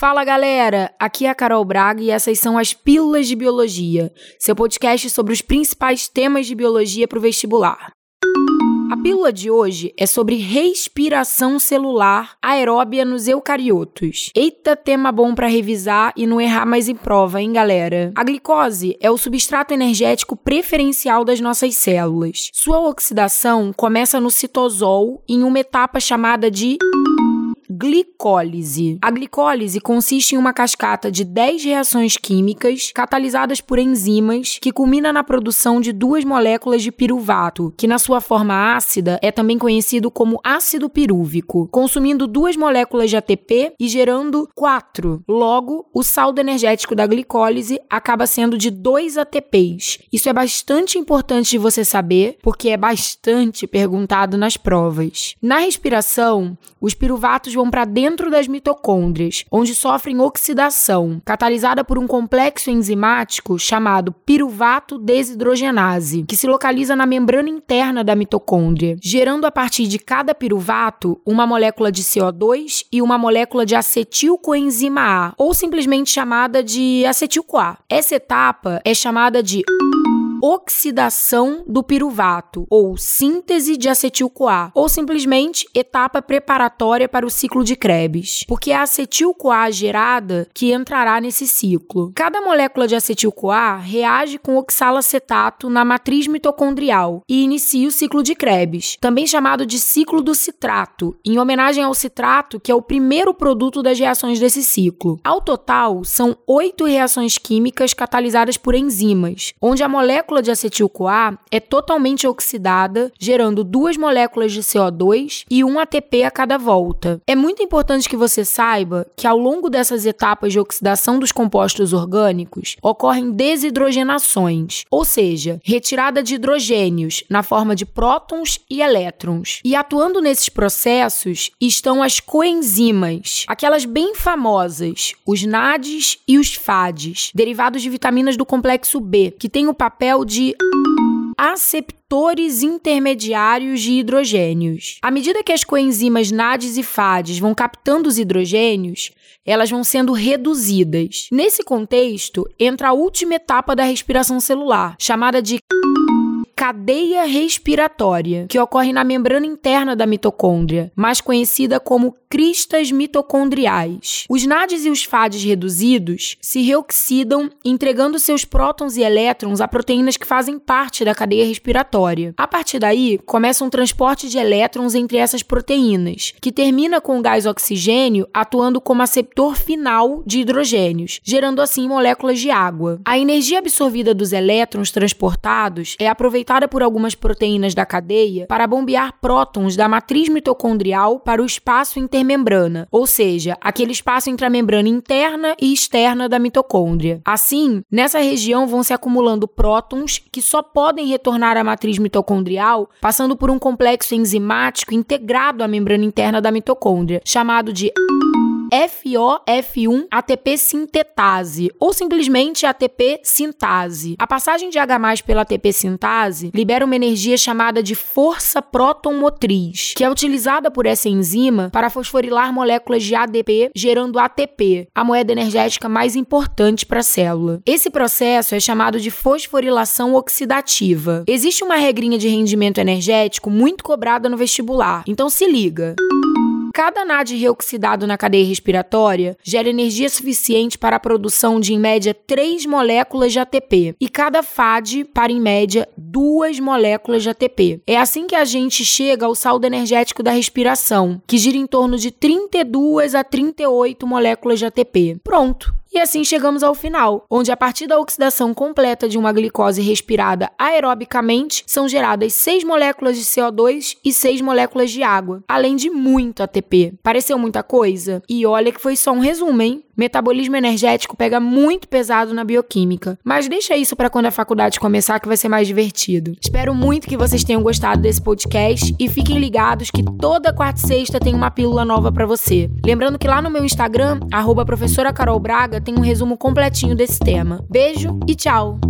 Fala galera, aqui é a Carol Braga e essas são as Pílulas de Biologia, seu podcast sobre os principais temas de biologia para o vestibular. A pílula de hoje é sobre respiração celular aeróbia nos eucariotos. Eita, tema bom para revisar e não errar mais em prova, hein, galera? A glicose é o substrato energético preferencial das nossas células. Sua oxidação começa no citosol em uma etapa chamada de glicólise. A glicólise consiste em uma cascata de 10 reações químicas catalisadas por enzimas que culmina na produção de duas moléculas de piruvato, que na sua forma ácida é também conhecido como ácido pirúvico, consumindo duas moléculas de ATP e gerando quatro. Logo, o saldo energético da glicólise acaba sendo de 2 ATPs. Isso é bastante importante de você saber, porque é bastante perguntado nas provas. Na respiração, os piruvatos vão para dentro das mitocôndrias, onde sofrem oxidação, catalisada por um complexo enzimático chamado piruvato desidrogenase, que se localiza na membrana interna da mitocôndria, gerando a partir de cada piruvato uma molécula de CO2 e uma molécula de acetilcoenzima A, ou simplesmente chamada de acetil-CoA. Essa etapa é chamada de oxidação do piruvato, ou síntese de acetil-CoA, ou simplesmente etapa preparatória para o ciclo de Krebs, porque é a acetil-CoA gerada que entrará nesse ciclo. Cada molécula de acetil-CoA reage com oxalacetato na matriz mitocondrial e inicia o ciclo de Krebs, também chamado de ciclo do citrato, em homenagem ao citrato, que é o primeiro produto das reações desse ciclo. Ao total, são oito reações químicas catalisadas por enzimas, onde a molécula molécula de acetil-CoA é totalmente oxidada, gerando duas moléculas de CO2 e um ATP a cada volta. É muito importante que você saiba que ao longo dessas etapas de oxidação dos compostos orgânicos ocorrem desidrogenações, ou seja, retirada de hidrogênios na forma de prótons e elétrons. E atuando nesses processos estão as coenzimas, aquelas bem famosas, os NADs e os FADs, derivados de vitaminas do complexo B, que têm o papel de aceptores intermediários de hidrogênios. À medida que as coenzimas NADs e FADs vão captando os hidrogênios, elas vão sendo reduzidas. Nesse contexto, entra a última etapa da respiração celular, chamada de cadeia respiratória, que ocorre na membrana interna da mitocôndria, mais conhecida como cristas mitocondriais. Os NADs e os FADs reduzidos se reoxidam, entregando seus prótons e elétrons a proteínas que fazem parte da cadeia respiratória. A partir daí, começa um transporte de elétrons entre essas proteínas, que termina com o gás oxigênio atuando como aceptor final de hidrogênios, gerando assim moléculas de água. A energia absorvida dos elétrons transportados é aproveitada aproveitada por algumas proteínas da cadeia para bombear prótons da matriz mitocondrial para o espaço intermembrana, ou seja, aquele espaço entre a membrana interna e externa da mitocôndria. Assim, nessa região vão se acumulando prótons que só podem retornar à matriz mitocondrial passando por um complexo enzimático integrado à membrana interna da mitocôndria, chamado de FOF1 ATP sintetase ou simplesmente ATP sintase. A passagem de H+ pela ATP sintase libera uma energia chamada de força protomotriz, que é utilizada por essa enzima para fosforilar moléculas de ADP, gerando ATP, a moeda energética mais importante para a célula. Esse processo é chamado de fosforilação oxidativa. Existe uma regrinha de rendimento energético muito cobrada no vestibular, então se liga. Cada NAD reoxidado na cadeia respiratória gera energia suficiente para a produção de, em média, 3 moléculas de ATP, e cada FAD para, em média, 2 moléculas de ATP. É assim que a gente chega ao saldo energético da respiração, que gira em torno de 32 a 38 moléculas de ATP. Pronto! E assim chegamos ao final, onde a partir da oxidação completa de uma glicose respirada aerobicamente, são geradas 6 moléculas de CO2 e 6 moléculas de água, além de muito ATP. Pareceu muita coisa? E olha que foi só um resumo, hein? Metabolismo energético pega muito pesado na bioquímica, mas deixa isso para quando a faculdade começar que vai ser mais divertido. Espero muito que vocês tenham gostado desse podcast e fiquem ligados que toda quarta e sexta tem uma pílula nova para você. Lembrando que lá no meu Instagram, arroba professora Carol Braga, tem um resumo completinho desse tema. Beijo e tchau!